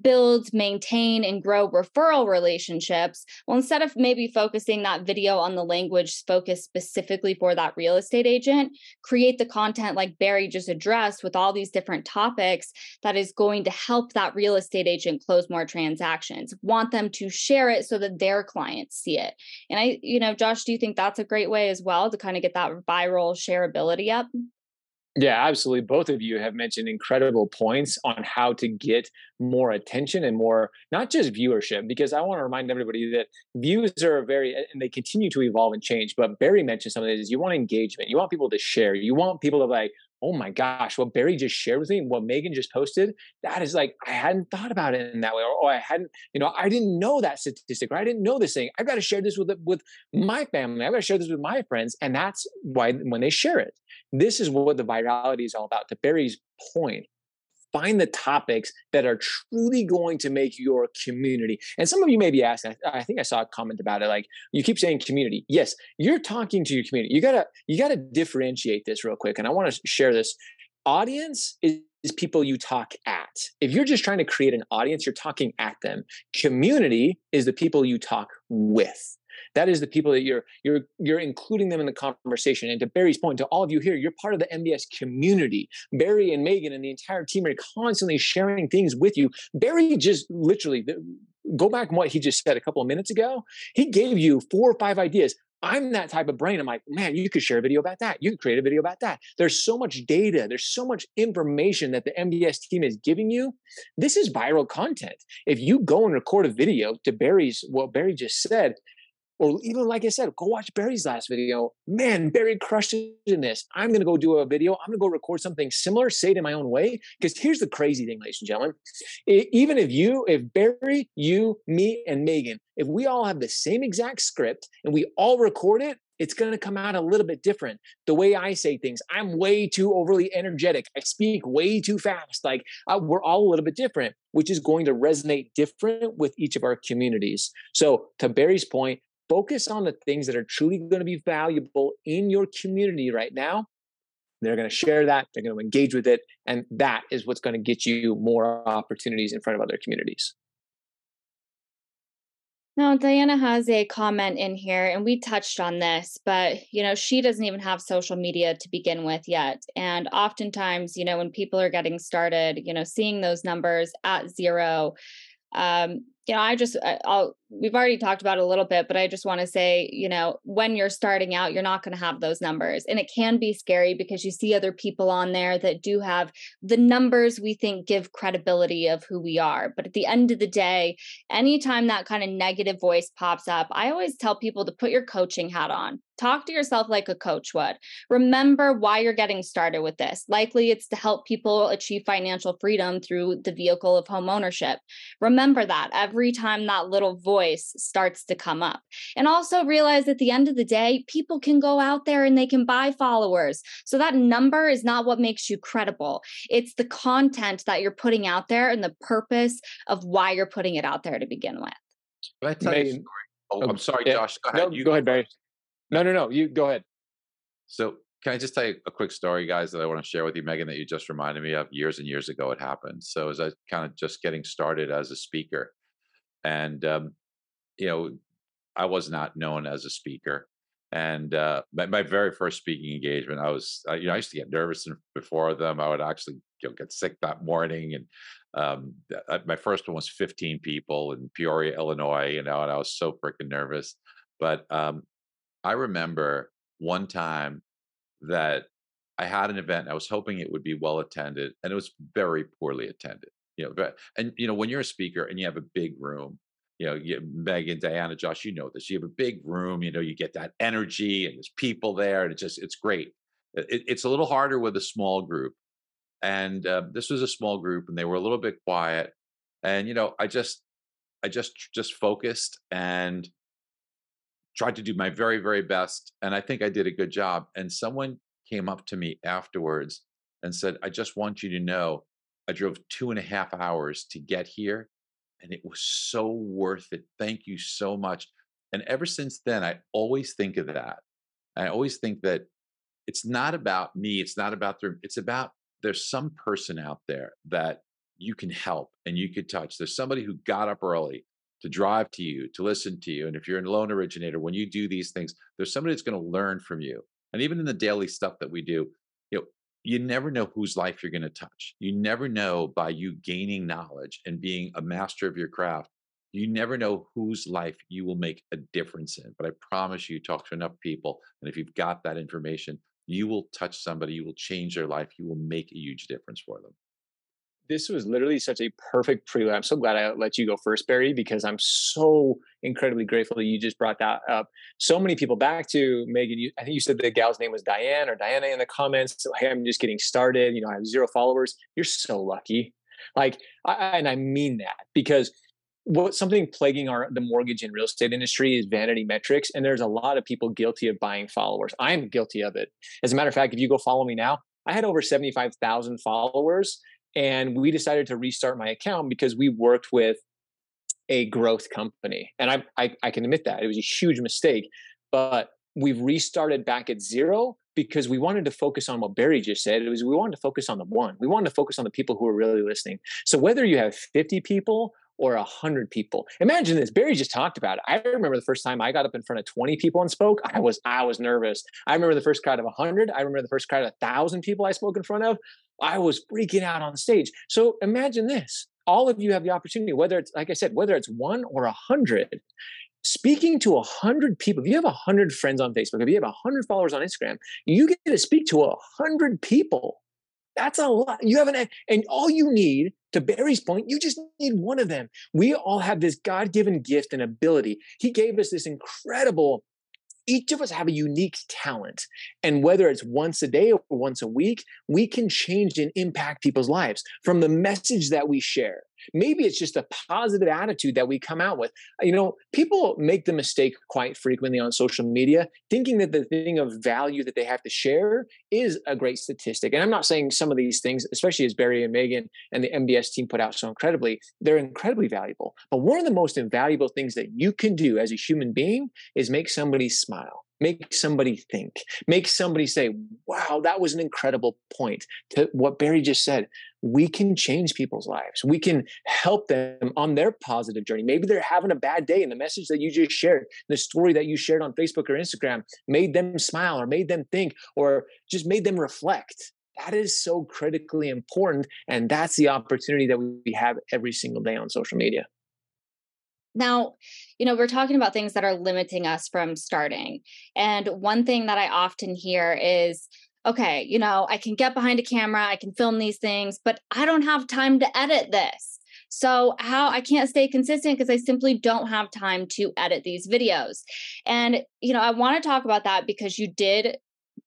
build, maintain, and grow referral relationships. Well, instead of maybe focusing that video on the language focused specifically for that real estate agent, create the content like Barry just addressed with all these different topics that is going to help that real estate agent close more transactions. Want them to share it so that their clients see it. And I, you know, Josh, do you think that's a great way as well to kind of get that viral shareability up? Yeah, absolutely. Both of you have mentioned incredible points on how to get more attention and more, not just viewership, because I want to remind everybody that views are very, and they continue to evolve and change. But Barry mentioned something is you want engagement. You want people to share. You want people to like, oh my gosh, what Barry just shared with me, what Megan just posted, that is like, I hadn't thought about it in that way. Or, or I hadn't, you know, I didn't know that statistic, or I didn't know this thing. I've got to share this with, with my family. I've got to share this with my friends. And that's why when they share it, this is what the virality is all about. To Barry's point, find the topics that are truly going to make your community. And some of you may be asking, I think I saw a comment about it. Like you keep saying community. Yes, you're talking to your community. You gotta, you gotta differentiate this real quick. And I want to share this. Audience is, is people you talk at. If you're just trying to create an audience, you're talking at them. Community is the people you talk with. That is the people that you're you're you're including them in the conversation. And to Barry's point, to all of you here, you're part of the MBS community. Barry and Megan and the entire team are constantly sharing things with you. Barry just literally go back on what he just said a couple of minutes ago. He gave you four or five ideas. I'm that type of brain. I'm like, man, you could share a video about that. You could create a video about that. There's so much data. There's so much information that the MBS team is giving you. This is viral content. If you go and record a video to Barry's, what Barry just said, or even like I said, go watch Barry's last video. Man, Barry crushed it in this. I'm going to go do a video. I'm going to go record something similar, say it in my own way. Because here's the crazy thing, ladies and gentlemen. Even if you, if Barry, you, me, and Megan, if we all have the same exact script and we all record it, it's going to come out a little bit different. The way I say things, I'm way too overly energetic. I speak way too fast. Like uh, we're all a little bit different, which is going to resonate different with each of our communities. So, to Barry's point, focus on the things that are truly going to be valuable in your community right now. They're going to share that, they're going to engage with it, and that is what's going to get you more opportunities in front of other communities. Now, Diana has a comment in here, and we touched on this, but you know, she doesn't even have social media to begin with yet. And oftentimes, you know, when people are getting started, you know, seeing those numbers at zero, um, you know, I just, I'll, we've already talked about a little bit, but I just want to say, you know, when you're starting out, you're not going to have those numbers. And it can be scary because you see other people on there that do have the numbers we think give credibility of who we are. But at the end of the day, anytime that kind of negative voice pops up, I always tell people to put your coaching hat on. Talk to yourself like a coach would. Remember why you're getting started with this. Likely it's to help people achieve financial freedom through the vehicle of home ownership. Remember that every time that little voice starts to come up. And also realize at the end of the day, people can go out there and they can buy followers. So that number is not what makes you credible. It's the content that you're putting out there and the purpose of why you're putting it out there to begin with. Can I tell you a story? Oh, I'm sorry, yeah. Josh. Go ahead. No, you go ahead, Barry. No, no, no. You go ahead. So can I just tell you a quick story, guys, that I want to share with you, Megan, that you just reminded me of years and years ago it happened. So as I kind of just getting started as a speaker, and um, you know, I was not known as a speaker. And uh, my, my very first speaking engagement, I was, uh, you know, I used to get nervous before them. I would actually you know, get sick that morning. And um, uh, my first one was 15 people in Peoria, Illinois, you know, and I was so freaking nervous. But um, I remember one time that I had an event. I was hoping it would be well attended, and it was very poorly attended. You know, but, and you know when you're a speaker and you have a big room, you know, Megan, Diana, Josh, you know this. You have a big room. You know, you get that energy, and there's people there, and it's just it's great. It, it's a little harder with a small group, and uh, this was a small group, and they were a little bit quiet. And you know, I just I just just focused and tried to do my very, very best. And I think I did a good job. And someone came up to me afterwards and said, I just want you to know I drove two and a half hours to get here. And it was so worth it. Thank you so much. And ever since then, I always think of that. I always think that it's not about me. It's not about the, it's about there's some person out there that you can help and you could touch. There's somebody who got up early to drive to you, to listen to you. And if you're a loan originator, when you do these things, there's somebody that's going to learn from you. And even in the daily stuff that we do, you never know whose life you're going to touch. You never know by you gaining knowledge and being a master of your craft. You never know whose life you will make a difference in. But I promise you, talk to enough people. And if you've got that information, you will touch somebody, you will change their life, you will make a huge difference for them this was literally such a perfect prelude. I'm so glad I let you go first, Barry, because I'm so incredibly grateful that you just brought that up. So many people back to Megan. You, I think you said the gal's name was Diane or Diana in the comments. So, hey, I'm just getting started. You know, I have zero followers. You're so lucky. Like, I, and I mean that because what something plaguing our the mortgage and real estate industry is vanity metrics and there's a lot of people guilty of buying followers i'm guilty of it as a matter of fact if you go follow me now i had over 75000 followers and we decided to restart my account because we worked with a growth company. And I, I, I can admit that it was a huge mistake, but we've restarted back at zero because we wanted to focus on what Barry just said. It was we wanted to focus on the one. We wanted to focus on the people who are really listening. So whether you have 50 people or 100 people, imagine this. Barry just talked about it. I remember the first time I got up in front of 20 people and spoke. I was I was nervous. I remember the first crowd of 100. I remember the first crowd of 1,000 people I spoke in front of. I was freaking out on stage. So imagine this all of you have the opportunity, whether it's, like I said, whether it's one or a hundred, speaking to a hundred people. If you have a hundred friends on Facebook, if you have a hundred followers on Instagram, you get to speak to a hundred people. That's a lot. You have an, and all you need to Barry's point, you just need one of them. We all have this God given gift and ability. He gave us this incredible each of us have a unique talent. And whether it's once a day or once a week, we can change and impact people's lives from the message that we share. Maybe it's just a positive attitude that we come out with. You know, people make the mistake quite frequently on social media, thinking that the thing of value that they have to share is a great statistic. And I'm not saying some of these things, especially as Barry and Megan and the MBS team put out so incredibly, they're incredibly valuable. But one of the most invaluable things that you can do as a human being is make somebody smile make somebody think make somebody say wow that was an incredible point to what barry just said. We can change people's lives. We can help them on their positive journey. Maybe they're having a bad day and the message that you just shared the story that you shared on facebook or instagram made them smile or made them think or just made them reflect. That is so critically important and that's the opportunity that we have every single day on social media now, you know, we're talking about things that are limiting us from starting. And one thing that I often hear is, okay, you know, I can get behind a camera, I can film these things, but I don't have time to edit this. So, how I can't stay consistent because I simply don't have time to edit these videos. And, you know, I want to talk about that because you did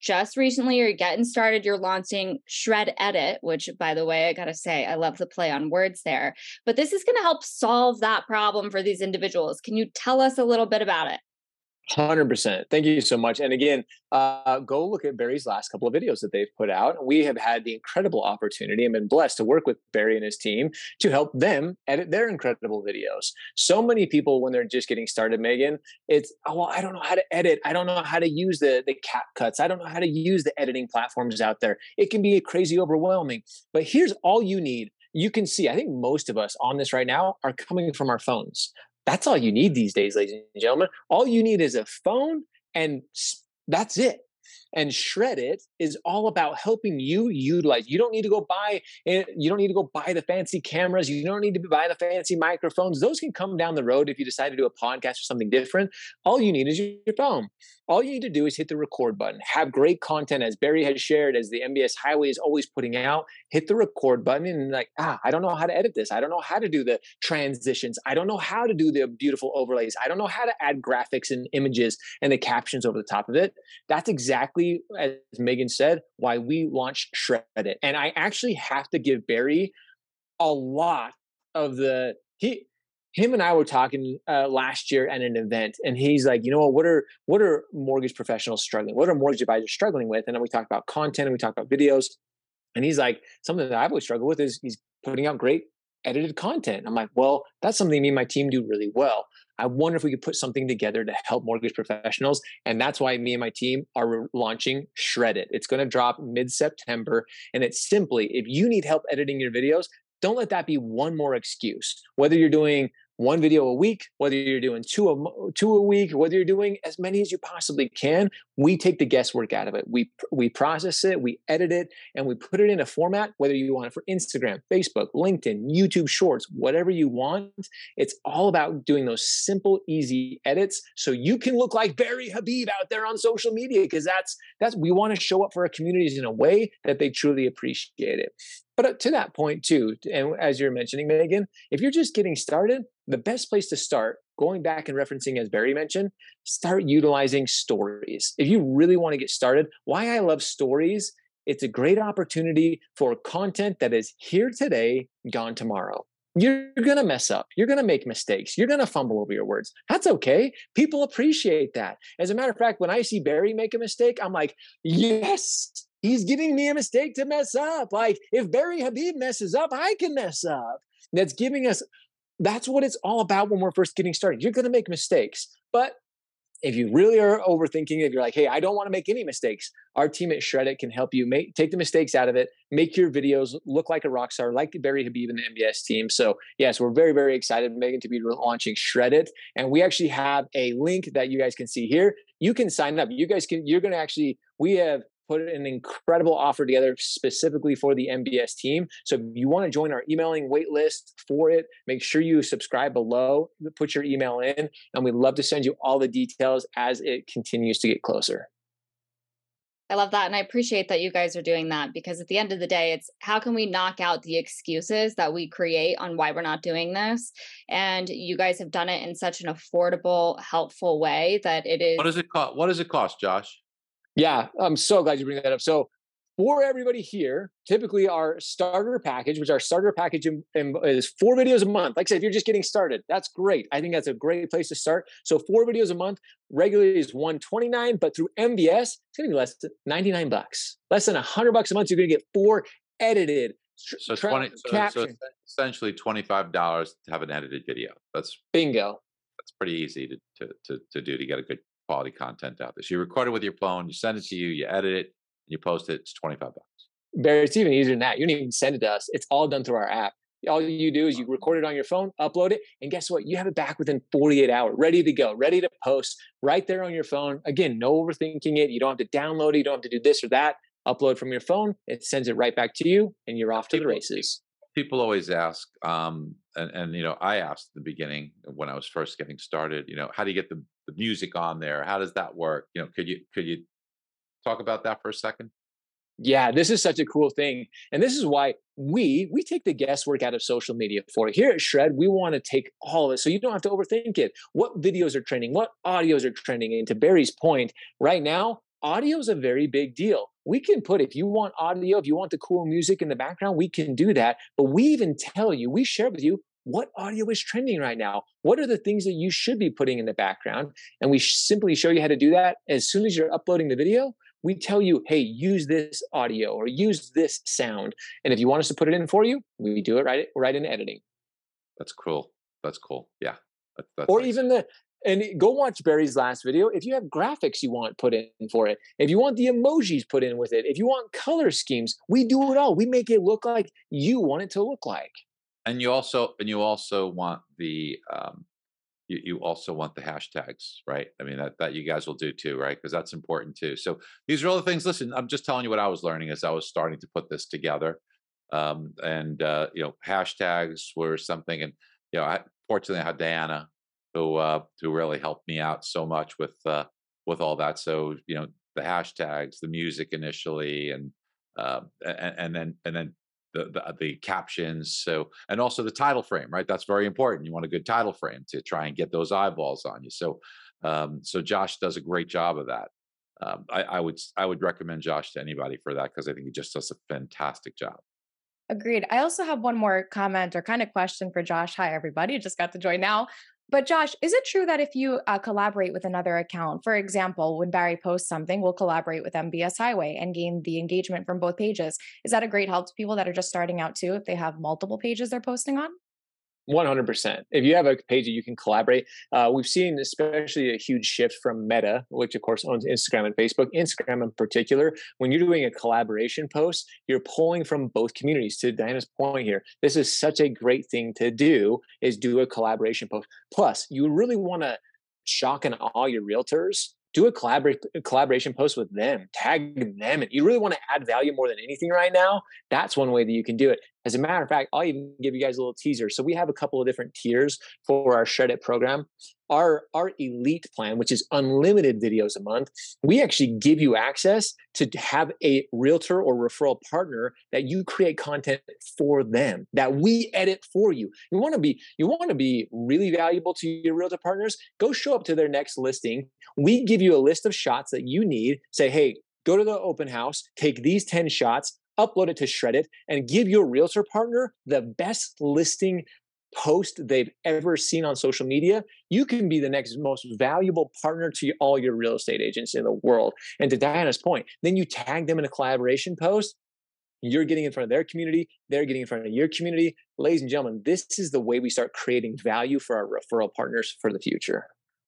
just recently you're getting started you're launching shrEDIT which by the way i gotta say i love the play on words there. But this is going to help solve that problem for these individuals. Can you tell us a little bit about it Hundred percent. Thank you so much. And again, uh, go look at Barry's last couple of videos that they've put out. We have had the incredible opportunity and been blessed to work with Barry and his team to help them edit their incredible videos. So many people, when they're just getting started, Megan, it's oh well, I don't know how to edit. I don't know how to use the the cap cuts. I don't know how to use the editing platforms out there. It can be crazy overwhelming. But here's all you need you can see, I think most of us on this right now are coming from our phones. That's all you need these days, ladies and gentlemen. All you need is a phone, and that's it and shrEDIT is all about helping you utilize you don't need to go buy you don't need to go buy the fancy cameras you don't need to buy the fancy microphones those can come down the road if you decide to do a podcast or something different. All you need is your phone. All you need to do is hit the record button. Have great content as barry has shared as the mbs highway is always putting out hit the record button and like ah i don't know how to edit this. I don't know how to do the transitions. I don't know how to do the beautiful overlays. I don't know how to add graphics and images and the captions over the top of it. That's exactly as megan said why we launched shrEDIT and i actually have to give barry a lot of the he him and I were talking uh, last year at an event, and he's like, you know what? What are what are mortgage professionals struggling? What are mortgage advisors struggling with? And then we talk about content and we talk about videos, and he's like, something that I've always struggled with is he's putting out great edited content. I'm like, well, that's something me and my team do really well. I wonder if we could put something together to help mortgage professionals. And that's why me and my team are launching shrEDIT. It's going to drop mid September. And it's simply if you need help editing your videos, don't let that be one more excuse. Whether you're doing one video a week, whether you're doing two a, two a week, whether you're doing as many as you possibly can, we take the guesswork out of it. We we process it, we edit it, and we put it in a format. Whether you want it for Instagram, Facebook, LinkedIn, YouTube Shorts, whatever you want, it's all about doing those simple, easy edits so you can look like Barry Habib out there on social media. Because that's that's we want to show up for our communities in a way that they truly appreciate it. But uh, to that point, too, and as you're mentioning, Megan, if you're just getting started, the best place to start, going back and referencing as Barry mentioned, start utilizing stories. If you really want to get started, why I love stories, it's a great opportunity for content that is here today, gone tomorrow. You're going to mess up. You're going to make mistakes. You're going to fumble over your words. That's okay. People appreciate that. As a matter of fact, when I see Barry make a mistake, I'm like, yes, He's giving me a mistake to mess up. Like if Barry Habib messes up, I can mess up. That's giving us, that's what it's all about when we're first getting started. You're going to make mistakes. But if you really are overthinking it, you're like, hey, I don't want to make any mistakes. Our team at shrEDIT can help you make take the mistakes out of it, make your videos look like a rock star, like Barry Habib and the MBS team. So yes, we're very, very excited, Megan, to be launching shrEDIT. And we actually have a link that you guys can see here. You can sign up. You guys can, you're to actually, we have put an incredible offer together specifically for the MBS team. So if you want to join our emailing wait list for it, make sure you subscribe below, put your email in, and we'd love to send you all the details as it continues to get closer. I love that. And I appreciate that you guys are doing that because at the end of the day, it's how can we knock out the excuses that we create on why we're not doing this? And you guys have done it in such an affordable, helpful way that it is. What does it cost? What does it cost, Josh? Yeah, I'm so glad you bring that up. So for everybody here, typically our starter package, which our starter package is four videos a month. Like I said, if you're just getting started, that's great. I think that's a great place to start. So four videos a month regularly is 129, but through MBS, it's gonna be less than 99 bucks. Less than 100 bucks a month, you're gonna get four edited. So, tra- 20, so, so essentially $25 to have an edited video. That's bingo. That's pretty easy to, to, to, to do to get a good quality content out there. So you record it with your phone, you send it to you, you edit it, you post it, it's 25 bucks. Barry, it's even easier than that. You don't even send it to us. It's all done through our app. All you do is you record it on your phone, upload it, and guess what? You have it back within 48 hours, ready to go, ready to post right there on your phone. Again, no overthinking it. You don't have to download it. You don't have to do this or that. Upload from your phone. It sends it right back to you, and you're off to people, the races. People always ask, um, and, and you know, I asked at the beginning when I was first getting started. You know, how do you get the, the music on there? How does that work? You know, could you could you talk about that for a second? Yeah, this is such a cool thing. And this is why we we take the guesswork out of social media for. Here at Shred, we want to take all of it so you don't have to overthink it. What videos are trending? What audios are trending? And to Barry's point, right now, audio is a very big deal. We can put, if you want audio, if you want the cool music in the background, we can do that. But we even tell you, we share with you what audio is trending right now. What are the things that you should be putting in the background? And we simply show you how to do that as soon as you're uploading the video we tell you, hey, use this audio or use this sound. And if you want us to put it in for you, we do it right, right in editing. That's cool. That's cool. Yeah. That, that's or nice. even the, and go watch Barry's last video. If you have graphics you want put in for it, if you want the emojis put in with it, if you want color schemes, we do it all. We make it look like you want it to look like. And you also, and you also want the, um, you, you also want the hashtags, right? I mean, that, that you guys will do too, right? Because that's important too. So these are all the things. Listen, I'm just telling you what I was learning as I was starting to put this together. Um, and, uh, you know, hashtags were something, and, you know, I, fortunately I had Diana who, uh, who really helped me out so much with, uh, with all that. So, you know, the hashtags, the music initially, and, uh, and, and then, and then the, the, the captions so and also the title frame right that's very important you want a good title frame to try and get those eyeballs on you so um, so josh does a great job of that um, I, I would i would recommend josh to anybody for that because i think he just does a fantastic job Agreed. I also have one more comment or kind of question for Josh. Hi, everybody. Just got to join now. But Josh, is it true that if you uh, collaborate with another account, for example, when Barry posts something, we'll collaborate with MBS Highway and gain the engagement from both pages? Is that a great help to people that are just starting out too, if they have multiple pages they're posting on? 100%. If you have a page that you can collaborate, uh, we've seen especially a huge shift from Meta, which of course owns Instagram and Facebook. Instagram in particular, when you're doing a collaboration post, you're pulling from both communities. To Diana's point here, this is such a great thing to do is do a collaboration post. Plus, you really want to shock and awe your realtors do a collaborate collaboration post with them tag them and you really want to add value more than anything right now that's one way that you can do it as a matter of fact, I'll even give you guys a little teaser. So we have a couple of different tiers for our shrEDIT program. Our our elite plan, which is unlimited videos a month, we actually give you access to have a realtor or referral partner that you create content for them, that we edit for you. You want to be you want to be really valuable to your realtor partners. Go show up to their next listing. We give you a list of shots that you need. Say, hey, go to the open house, take these 10 shots, upload it to shrEDIT, and give your realtor partner the best listing post they've ever seen on social media, you can be the next most valuable partner to all your real estate agents in the world. And to Diana's point, then you tag them in a collaboration post. You're getting in front of their community, they're getting in front of your community. Ladies and gentlemen, this is the way we start creating value for our referral partners for the future.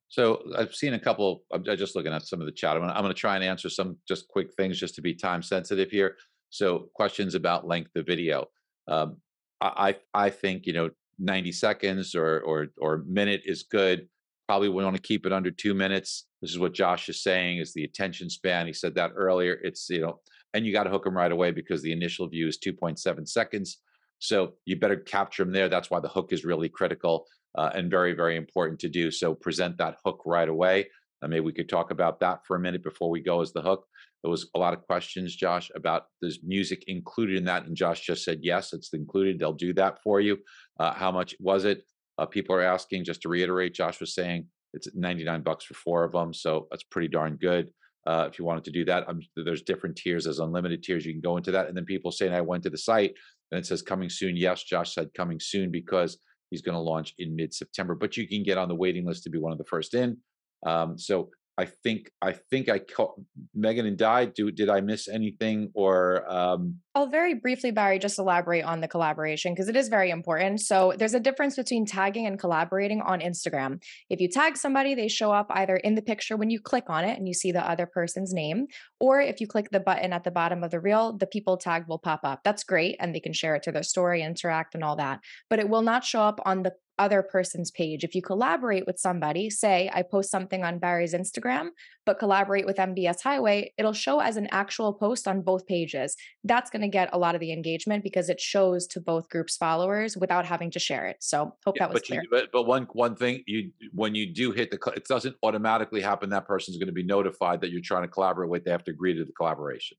So I've seen a couple. I'm just looking at some of the chat. I'm going to try and answer some just quick things just to be time sensitive here. So questions about length of video. Um, I I think you know 90 seconds or or or minute is good. probably we want to keep it under two minutes. This is what Josh is saying is the attention span. He said that earlier. It's, you know, and you got to hook them right away because the initial view is 2.7 seconds. So you better capture them there. That's why the hook is really critical uh, and very, very important to do. So present that hook right away. Uh, maybe we could talk about that for a minute before we go as the hook. There was a lot of questions, Josh, about there's music included in that, and Josh just said yes, it's included. They'll do that for you. Uh, how much was it? Uh, people are asking. Just to reiterate, Josh was saying it's 99 bucks for four of them, so that's pretty darn good. Uh, if you wanted to do that, there's different tiers. There's unlimited tiers. You can go into that, and then people saying I went to the site and it says coming soon. Yes, Josh said coming soon because he's going to launch in mid-September. But you can get on the waiting list to be one of the first in. Um, so I think I think I caught Megan and Di. Do did I miss anything or? Um... I'll very briefly, Barry, just elaborate on the collaboration because it is very important. So there's a difference between tagging and collaborating on Instagram. If you tag somebody, they show up either in the picture when you click on it and you see the other person's name, or if you click the button at the bottom of the reel, the people tag will pop up. That's great, and they can share it to their story, interact, and all that. But it will not show up on the other person's page. If you collaborate with somebody, say I post something on Barry's Instagram, but collaborate with MBS Highway, it'll show as an actual post on both pages. That's going to get a lot of the engagement because it shows to both groups' followers without having to share it. So hope yeah, that was but clear. You, but, but one one thing you when you do hit the it doesn't automatically happen. That person's going to be notified that you're trying to collaborate with. They have to agree to the collaboration.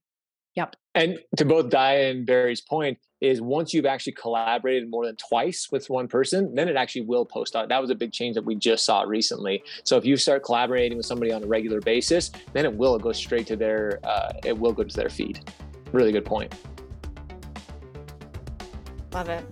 Yep. And to both Dia and Barry's point, is once you've actually collaborated more than twice with one person, then it actually will post out. That was a big change that we just saw recently. So if you start collaborating with somebody on a regular basis, then it will go straight to their uh, it will go to their feed. Really good point. Love it.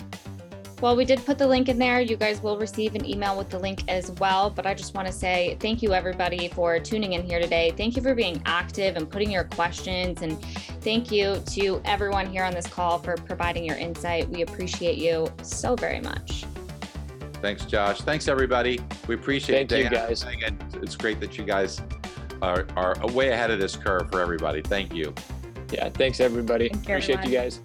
Well, we did put the link in there. You guys will receive an email with the link as well. But I just want to say thank you, everybody, for tuning in here today. Thank you for being active and putting your questions. And thank you to everyone here on this call for providing your insight. We appreciate you so very much. Thanks, Josh. Thanks, everybody. We appreciate Thank it. you, guys. It's great that you guys are, are way ahead of this curve for everybody. Thank you. Yeah, thanks, everybody. Thank appreciate you guys.